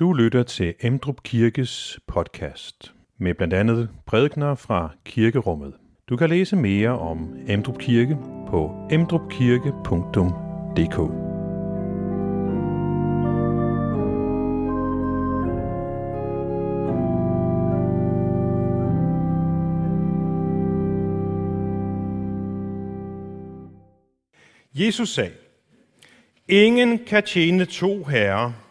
Du lytter til Emdrup Kirkes podcast med blandt andet prædikner fra kirkerummet. Du kan læse mere om Emdrup Kirke på emdrupkirke.dk. Jesus sagde, Ingen kan tjene to herrer.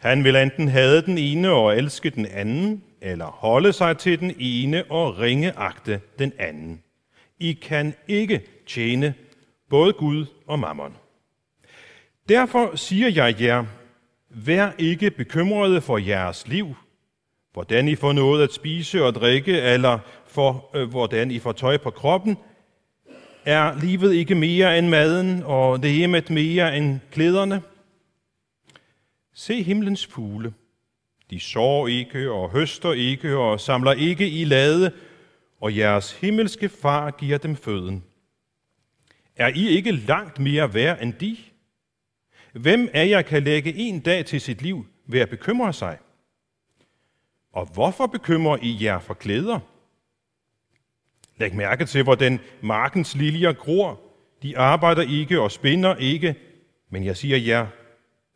Han vil enten have den ene og elske den anden, eller holde sig til den ene og ringeagte den anden. I kan ikke tjene både Gud og mammon. Derfor siger jeg jer, vær ikke bekymrede for jeres liv, hvordan I får noget at spise og drikke, eller for øh, hvordan I får tøj på kroppen. Er livet ikke mere end maden, og det hjemmet mere end klæderne? Se himlens fugle. De sår ikke og høster ikke og samler ikke i lade, og jeres himmelske far giver dem føden. Er I ikke langt mere værd end de? Hvem af jer kan lægge en dag til sit liv ved at bekymre sig? Og hvorfor bekymrer I jer for klæder? Læg mærke til, hvordan markens liljer gror. De arbejder ikke og spinder ikke, men jeg siger jer,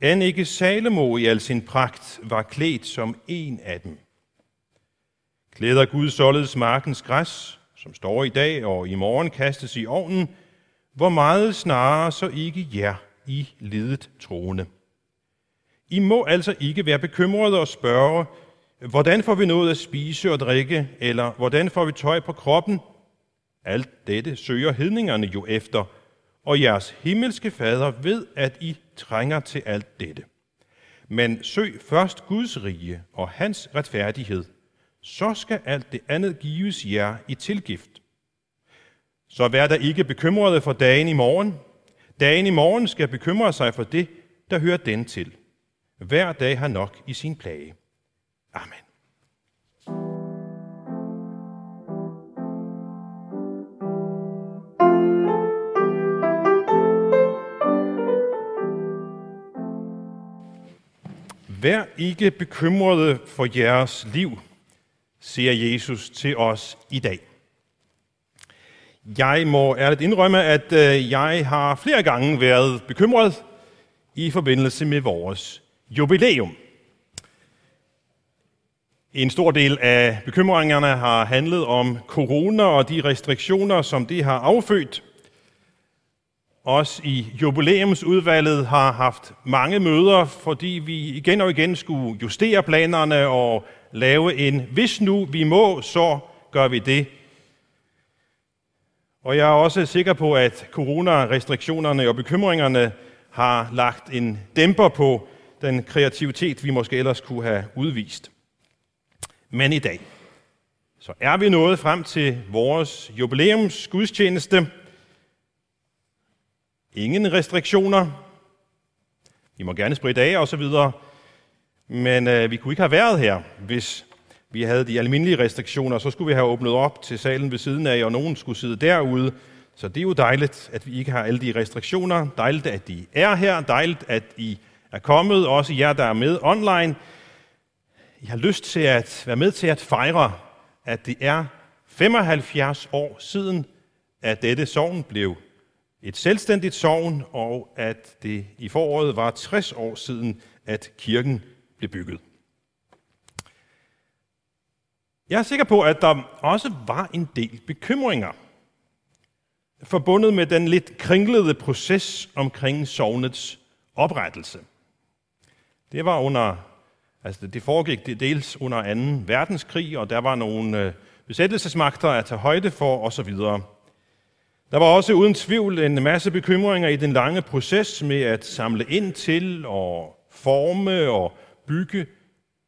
end ikke Salomo i al sin pragt var klædt som en af dem. Klæder Gud således markens græs, som står i dag og i morgen kastes i ovnen, hvor meget snarere så ikke jer i ledet troende. I må altså ikke være bekymrede og spørge, hvordan får vi noget at spise og drikke, eller hvordan får vi tøj på kroppen? Alt dette søger hedningerne jo efter, og jeres himmelske fader ved, at I trænger til alt dette. Men søg først Guds rige og hans retfærdighed, så skal alt det andet gives jer i tilgift. Så vær der ikke bekymrede for dagen i morgen. Dagen i morgen skal bekymre sig for det, der hører den til. Hver dag har nok i sin plage. Amen. Vær ikke bekymrede for jeres liv, siger Jesus til os i dag. Jeg må ærligt indrømme, at øh, jeg har flere gange været bekymret i forbindelse med vores jubilæum. En stor del af bekymringerne har handlet om corona og de restriktioner, som det har affødt os i jubilæumsudvalget har haft mange møder, fordi vi igen og igen skulle justere planerne og lave en, hvis nu vi må, så gør vi det. Og jeg er også sikker på, at coronarestriktionerne og bekymringerne har lagt en dæmper på den kreativitet, vi måske ellers kunne have udvist. Men i dag, så er vi nået frem til vores jubilæumsgudstjeneste, Ingen restriktioner. Vi må gerne spritte af og så videre. Men øh, vi kunne ikke have været her, hvis vi havde de almindelige restriktioner. Så skulle vi have åbnet op til salen ved siden af, og nogen skulle sidde derude. Så det er jo dejligt, at vi ikke har alle de restriktioner. Dejligt, at de er her. Dejligt, at I er kommet. Også jer, der er med online. I har lyst til at være med til at fejre, at det er 75 år siden, at dette sovn blev et selvstændigt sogn, og at det i foråret var 60 år siden, at kirken blev bygget. Jeg er sikker på, at der også var en del bekymringer forbundet med den lidt kringlede proces omkring sovnets oprettelse. Det var under, altså det foregik dels under 2. verdenskrig, og der var nogle øh, besættelsesmagter at tage højde for osv. Der var også uden tvivl en masse bekymringer i den lange proces med at samle ind til og forme og bygge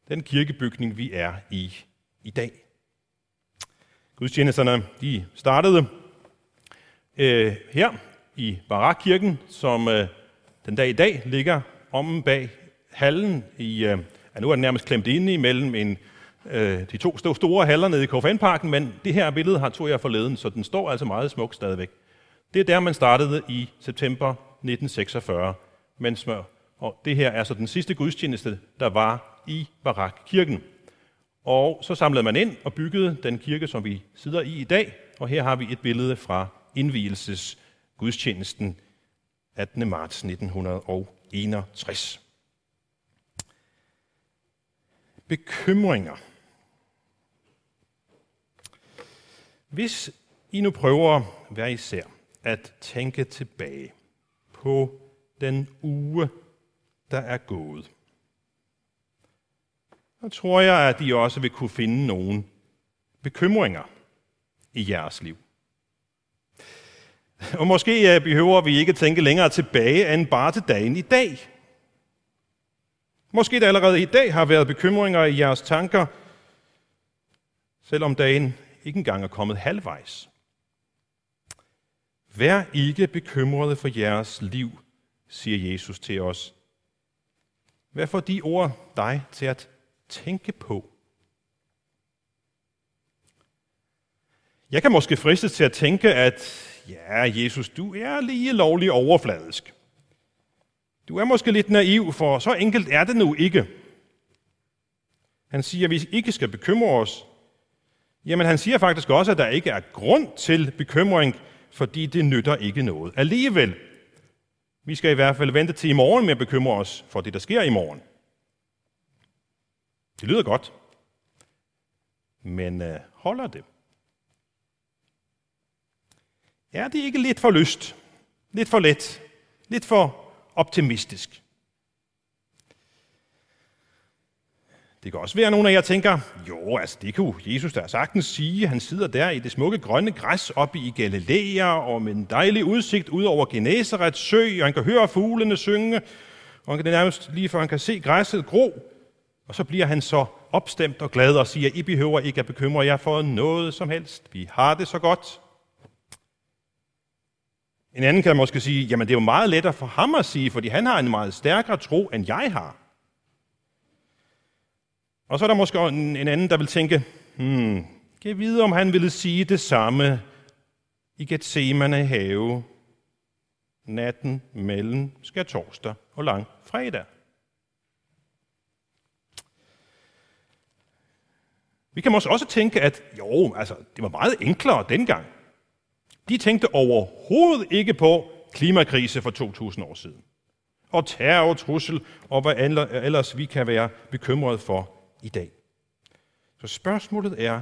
den kirkebygning, vi er i i dag. Gudstjenesterne de startede øh, her i Barakkirken, som øh, den dag i dag ligger om bag hallen. I, øh, ja, nu er den nærmest klemt inde imellem en øh, de to store haller nede i KFN-parken, men det her billede har tog jeg forleden, så den står altså meget smuk stadigvæk. Det er der, man startede i september 1946, mens Og det her er så den sidste gudstjeneste, der var i Barakkirken. Og så samlede man ind og byggede den kirke, som vi sidder i i dag. Og her har vi et billede fra indvielses gudstjenesten 18. marts 1961. Bekymringer. Hvis I nu prøver hver især at tænke tilbage på den uge, der er gået, så tror jeg, at I også vil kunne finde nogle bekymringer i jeres liv. Og måske øh, behøver vi ikke tænke længere tilbage end bare til dagen i dag. Måske der allerede i dag har været bekymringer i jeres tanker, selvom dagen ikke engang er kommet halvvejs. Vær ikke bekymrede for jeres liv, siger Jesus til os. Hvad får de ord dig til at tænke på? Jeg kan måske fristes til at tænke, at ja, Jesus, du er lige lovlig overfladisk. Du er måske lidt naiv, for så enkelt er det nu ikke. Han siger, at vi ikke skal bekymre os. Jamen, han siger faktisk også, at der ikke er grund til bekymring, fordi det nytter ikke noget. Alligevel, vi skal i hvert fald vente til i morgen med at bekymre os for det, der sker i morgen. Det lyder godt. Men øh, holder det? Er det ikke lidt for lyst? Lidt for let? Lidt for optimistisk? Det kan også være, at nogle af jer tænker, jo, altså det kunne Jesus da sagtens sige. Han sidder der i det smukke grønne græs oppe i Galilea, og med en dejlig udsigt ud over Genesarets sø, og han kan høre fuglene synge, og han kan nærmest lige før han kan se græsset gro. Og så bliver han så opstemt og glad og siger, I behøver ikke at bekymre jer for noget som helst. Vi har det så godt. En anden kan måske sige, jamen det er jo meget lettere for ham at sige, fordi han har en meget stærkere tro, end jeg har. Og så er der måske en, en anden, der vil tænke, hmm, kan jeg vide, om han ville sige det samme i Gethsemane have natten mellem skal torsdag og lang fredag. Vi kan måske også tænke, at jo, altså, det var meget enklere dengang. De tænkte overhovedet ikke på klimakrise for 2000 år siden. Og terrortrussel, og hvad ellers vi kan være bekymrede for i dag. Så spørgsmålet er,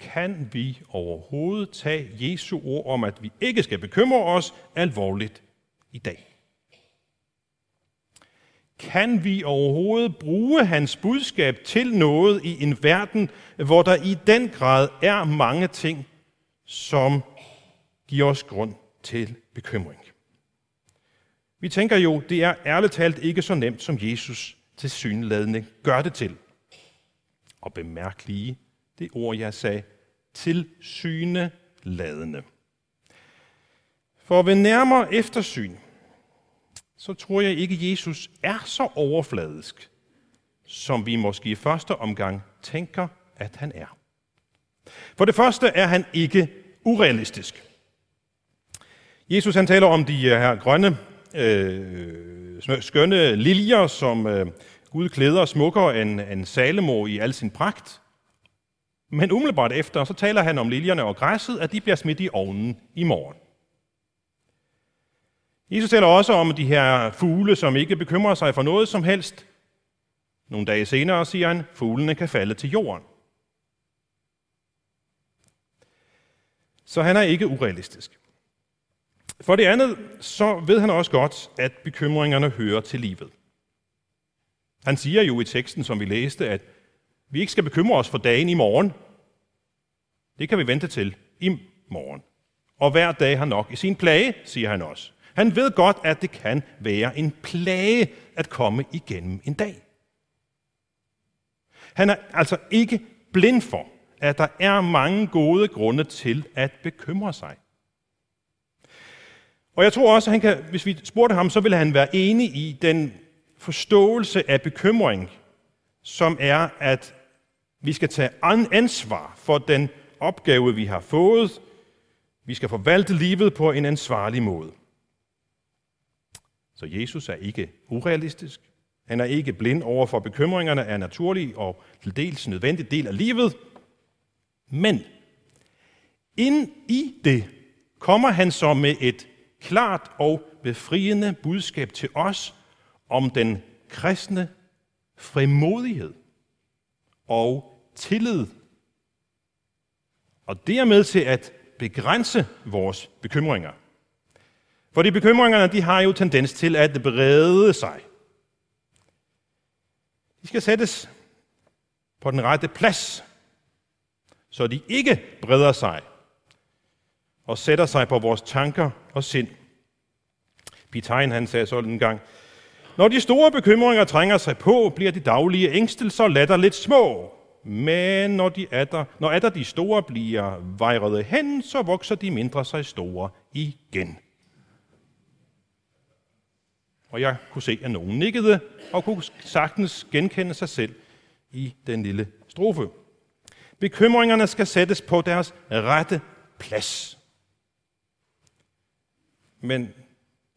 kan vi overhovedet tage Jesu ord om, at vi ikke skal bekymre os alvorligt i dag? Kan vi overhovedet bruge hans budskab til noget i en verden, hvor der i den grad er mange ting, som giver os grund til bekymring? Vi tænker jo, det er ærligt talt ikke så nemt, som Jesus til gør det til. Og bemærk lige det ord, jeg sagde, til syne ladende. For ved nærmere eftersyn, så tror jeg ikke, Jesus er så overfladisk, som vi måske i første omgang tænker, at han er. For det første er han ikke urealistisk. Jesus han taler om de her grønne, øh, skønne liljer, som øh, Gud klæder smukkere end, end Salomo i al sin pragt. Men umiddelbart efter, så taler han om liljerne og græsset, at de bliver smidt i ovnen i morgen. Jesus taler også om de her fugle, som ikke bekymrer sig for noget som helst. Nogle dage senere siger han, fuglene kan falde til jorden. Så han er ikke urealistisk. For det andet, så ved han også godt, at bekymringerne hører til livet. Han siger jo i teksten, som vi læste, at vi ikke skal bekymre os for dagen i morgen. Det kan vi vente til i morgen. Og hver dag har nok i sin plage, siger han også. Han ved godt, at det kan være en plage at komme igennem en dag. Han er altså ikke blind for, at der er mange gode grunde til at bekymre sig. Og jeg tror også, at han kan, hvis vi spurgte ham, så ville han være enig i den forståelse af bekymring, som er, at vi skal tage ansvar for den opgave, vi har fået. Vi skal forvalte livet på en ansvarlig måde. Så Jesus er ikke urealistisk. Han er ikke blind over for bekymringerne er naturlig og til dels nødvendig del af livet. Men ind i det kommer han så med et klart og befriende budskab til os om den kristne frimodighed og tillid. Og det er med til at begrænse vores bekymringer. For de bekymringerne, de har jo tendens til at brede sig. De skal sættes på den rette plads, så de ikke breder sig og sætter sig på vores tanker og sind. Pitein han sagde sådan en gang, når de store bekymringer trænger sig på, bliver de daglige ængstelser latter lidt små. Men når, de atter, når atter de store bliver vejrede hen, så vokser de mindre sig store igen. Og jeg kunne se, at nogen nikkede og kunne sagtens genkende sig selv i den lille strofe. Bekymringerne skal sættes på deres rette plads. Men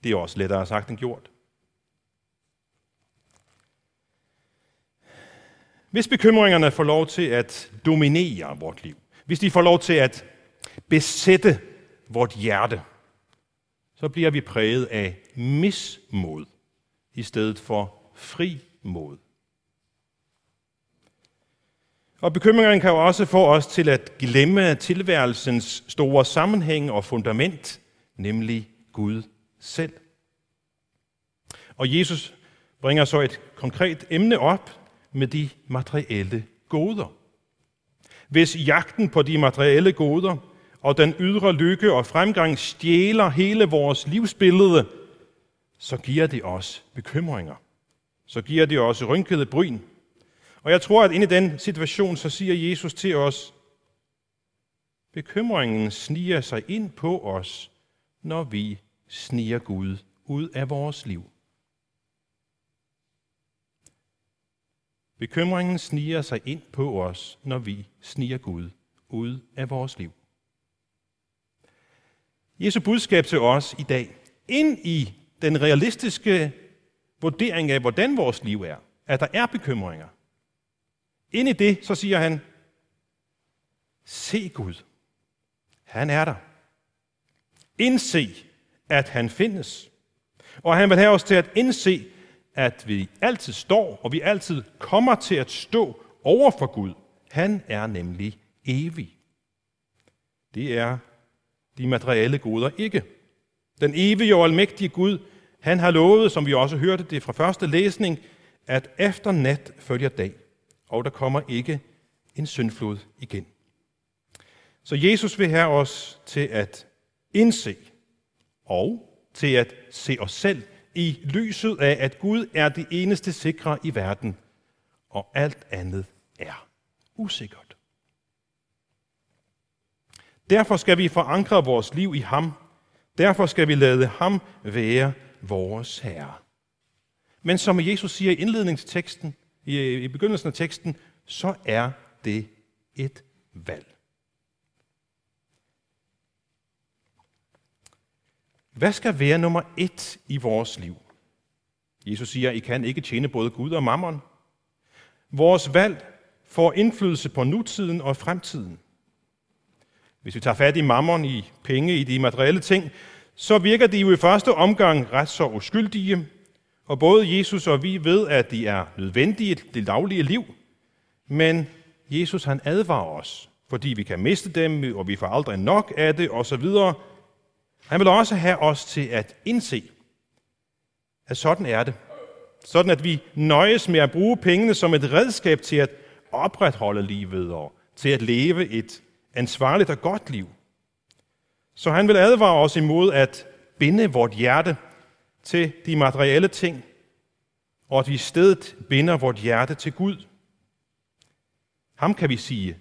det er også lettere sagt end gjort. Hvis bekymringerne får lov til at dominere vort liv, hvis de får lov til at besætte vort hjerte, så bliver vi præget af mismod i stedet for fri mod. Og bekymringerne kan jo også få os til at glemme tilværelsens store sammenhæng og fundament, nemlig Gud selv. Og Jesus bringer så et konkret emne op med de materielle goder. Hvis jagten på de materielle goder og den ydre lykke og fremgang stjæler hele vores livsbillede, så giver det os bekymringer. Så giver det os rynkede bryn. Og jeg tror, at ind i den situation, så siger Jesus til os, bekymringen sniger sig ind på os, når vi sniger Gud ud af vores liv. Bekymringen sniger sig ind på os, når vi sniger Gud ud af vores liv. Jesu budskab til os i dag, ind i den realistiske vurdering af, hvordan vores liv er, at der er bekymringer. Ind i det, så siger han, se Gud. Han er der. Indse, at han findes. Og han vil have os til at indse, at vi altid står, og vi altid kommer til at stå over for Gud. Han er nemlig evig. Det er de materielle goder ikke. Den evige og almægtige Gud, han har lovet, som vi også hørte det fra første læsning, at efter nat følger dag, og der kommer ikke en syndflod igen. Så Jesus vil have os til at indse og til at se os selv i lyset af, at Gud er det eneste sikre i verden, og alt andet er usikkert. Derfor skal vi forankre vores liv i ham. Derfor skal vi lade ham være vores Herre. Men som Jesus siger i indledningsteksten, i begyndelsen af teksten, så er det et valg. Hvad skal være nummer et i vores liv? Jesus siger, I kan ikke tjene både Gud og mammon. Vores valg får indflydelse på nutiden og fremtiden. Hvis vi tager fat i mammon, i penge, i de materielle ting, så virker de jo i første omgang ret så uskyldige, og både Jesus og vi ved, at de er nødvendige i det daglige liv. Men Jesus han advarer os, fordi vi kan miste dem, og vi får aldrig nok af det, osv. Han vil også have os til at indse, at sådan er det. Sådan at vi nøjes med at bruge pengene som et redskab til at opretholde livet og til at leve et ansvarligt og godt liv. Så han vil advare os imod at binde vort hjerte til de materielle ting, og at vi i stedet binder vort hjerte til Gud. Ham kan vi sige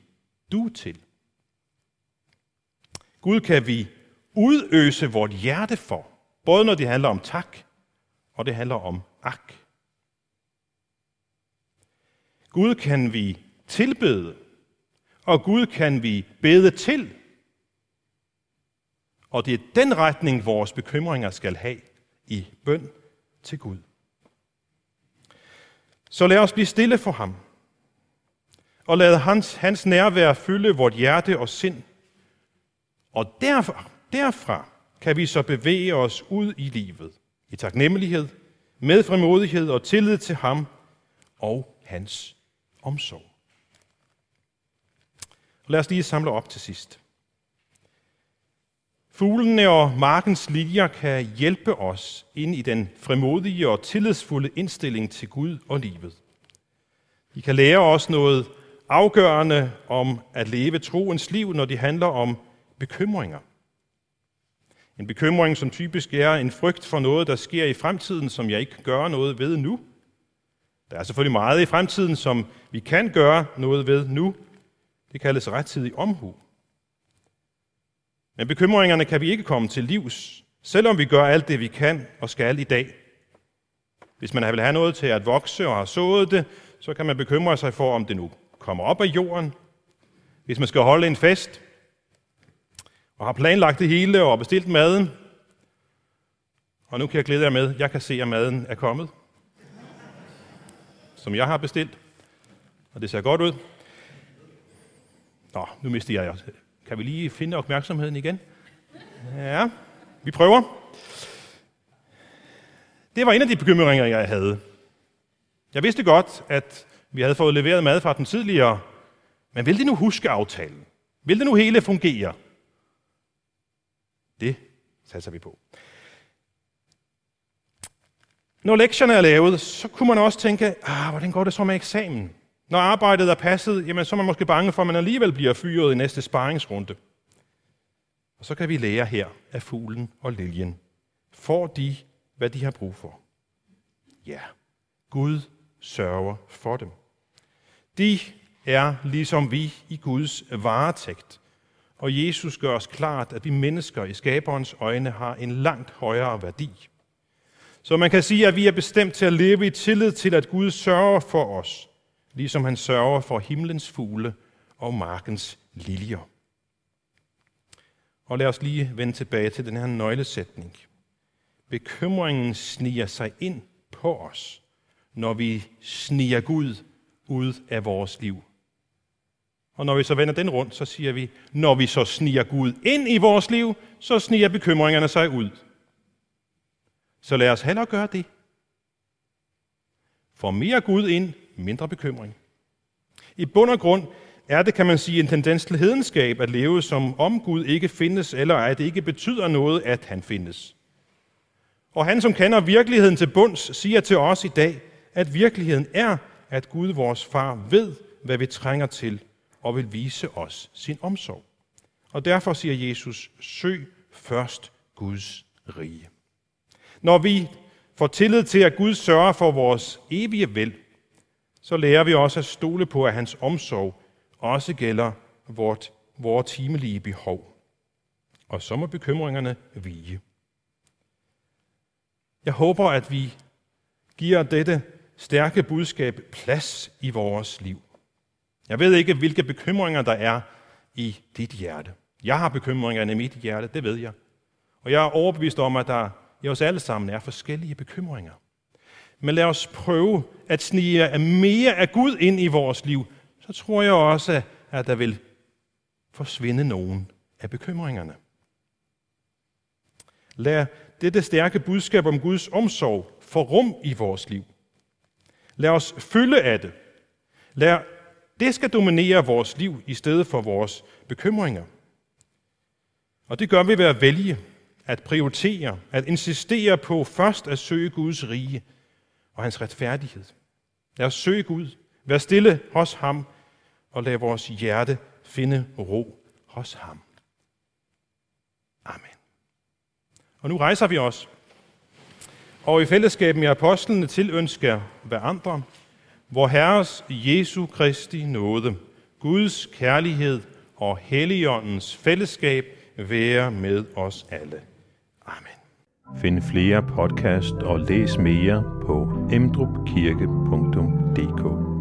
du til. Gud kan vi udøse vort hjerte for, både når det handler om tak, og det handler om ak. Gud kan vi tilbede, og Gud kan vi bede til. Og det er den retning, vores bekymringer skal have i bøn til Gud. Så lad os blive stille for ham, og lad hans, hans nærvær fylde vort hjerte og sind. Og derfor derfra kan vi så bevæge os ud i livet, i taknemmelighed, med frimodighed og tillid til ham og hans omsorg. Lad os lige samle op til sidst. Fuglene og markens liljer kan hjælpe os ind i den frimodige og tillidsfulde indstilling til Gud og livet. De kan lære os noget afgørende om at leve troens liv, når det handler om bekymringer. En bekymring, som typisk er en frygt for noget, der sker i fremtiden, som jeg ikke gør noget ved nu. Der er selvfølgelig meget i fremtiden, som vi kan gøre noget ved nu. Det kaldes rettidig omhu. Men bekymringerne kan vi ikke komme til livs, selvom vi gør alt det, vi kan og skal i dag. Hvis man vil have noget til at vokse og har sået det, så kan man bekymre sig for, om det nu kommer op af jorden. Hvis man skal holde en fest, og har planlagt det hele og bestilt maden, og nu kan jeg glæde jer med, jeg kan se, at maden er kommet, som jeg har bestilt, og det ser godt ud. Nå, nu mister jeg kan vi lige finde opmærksomheden igen? Ja, vi prøver. Det var en af de bekymringer, jeg havde. Jeg vidste godt, at vi havde fået leveret mad fra den tidligere, men vil det nu huske aftalen? Vil det nu hele fungere? Det satser vi på. Når lektierne er lavet, så kunne man også tænke, ah, hvordan går det så med eksamen? Når arbejdet er passet, jamen, så er man måske bange for, at man alligevel bliver fyret i næste sparringsrunde. Og så kan vi lære her af fuglen og liljen. Får de, hvad de har brug for? Ja, Gud sørger for dem. De er ligesom vi i Guds varetægt. Og Jesus gør os klart, at vi mennesker i skaberens øjne har en langt højere værdi. Så man kan sige, at vi er bestemt til at leve i tillid til, at Gud sørger for os – ligesom han sørger for himlens fugle og markens liljer. Og lad os lige vende tilbage til den her nøglesætning. Bekymringen sniger sig ind på os, når vi sniger Gud ud af vores liv. Og når vi så vender den rundt, så siger vi, når vi så sniger Gud ind i vores liv, så sniger bekymringerne sig ud. Så lad os hellere gøre det. For mere Gud ind, mindre bekymring. I bund og grund er det, kan man sige, en tendens til hedenskab at leve som om Gud ikke findes, eller at det ikke betyder noget, at han findes. Og han, som kender virkeligheden til bunds, siger til os i dag, at virkeligheden er, at Gud, vores far, ved, hvad vi trænger til, og vil vise os sin omsorg. Og derfor siger Jesus, søg først Guds rige. Når vi får tillid til, at Gud sørger for vores evige vel, så lærer vi også at stole på, at hans omsorg også gælder vort, vores timelige behov. Og så må bekymringerne vige. Jeg håber, at vi giver dette stærke budskab plads i vores liv. Jeg ved ikke, hvilke bekymringer der er i dit hjerte. Jeg har bekymringer i mit hjerte, det ved jeg. Og jeg er overbevist om, at der i os alle sammen er forskellige bekymringer. Men lad os prøve at snige mere af Gud ind i vores liv. Så tror jeg også, at der vil forsvinde nogen af bekymringerne. Lad dette stærke budskab om Guds omsorg få rum i vores liv. Lad os fylde af det. Lad det skal dominere vores liv i stedet for vores bekymringer. Og det gør vi ved at vælge, at prioritere, at insistere på først at søge Guds rige og hans retfærdighed. Lad os søge Gud, vær stille hos ham, og lad vores hjerte finde ro hos ham. Amen. Og nu rejser vi os, og i fællesskab med apostlene tilønsker hver andre, hvor Herres Jesu Kristi nåde, Guds kærlighed og Helligåndens fællesskab være med os alle. Amen. Find flere podcast og læs mere på emdrupkirke.dk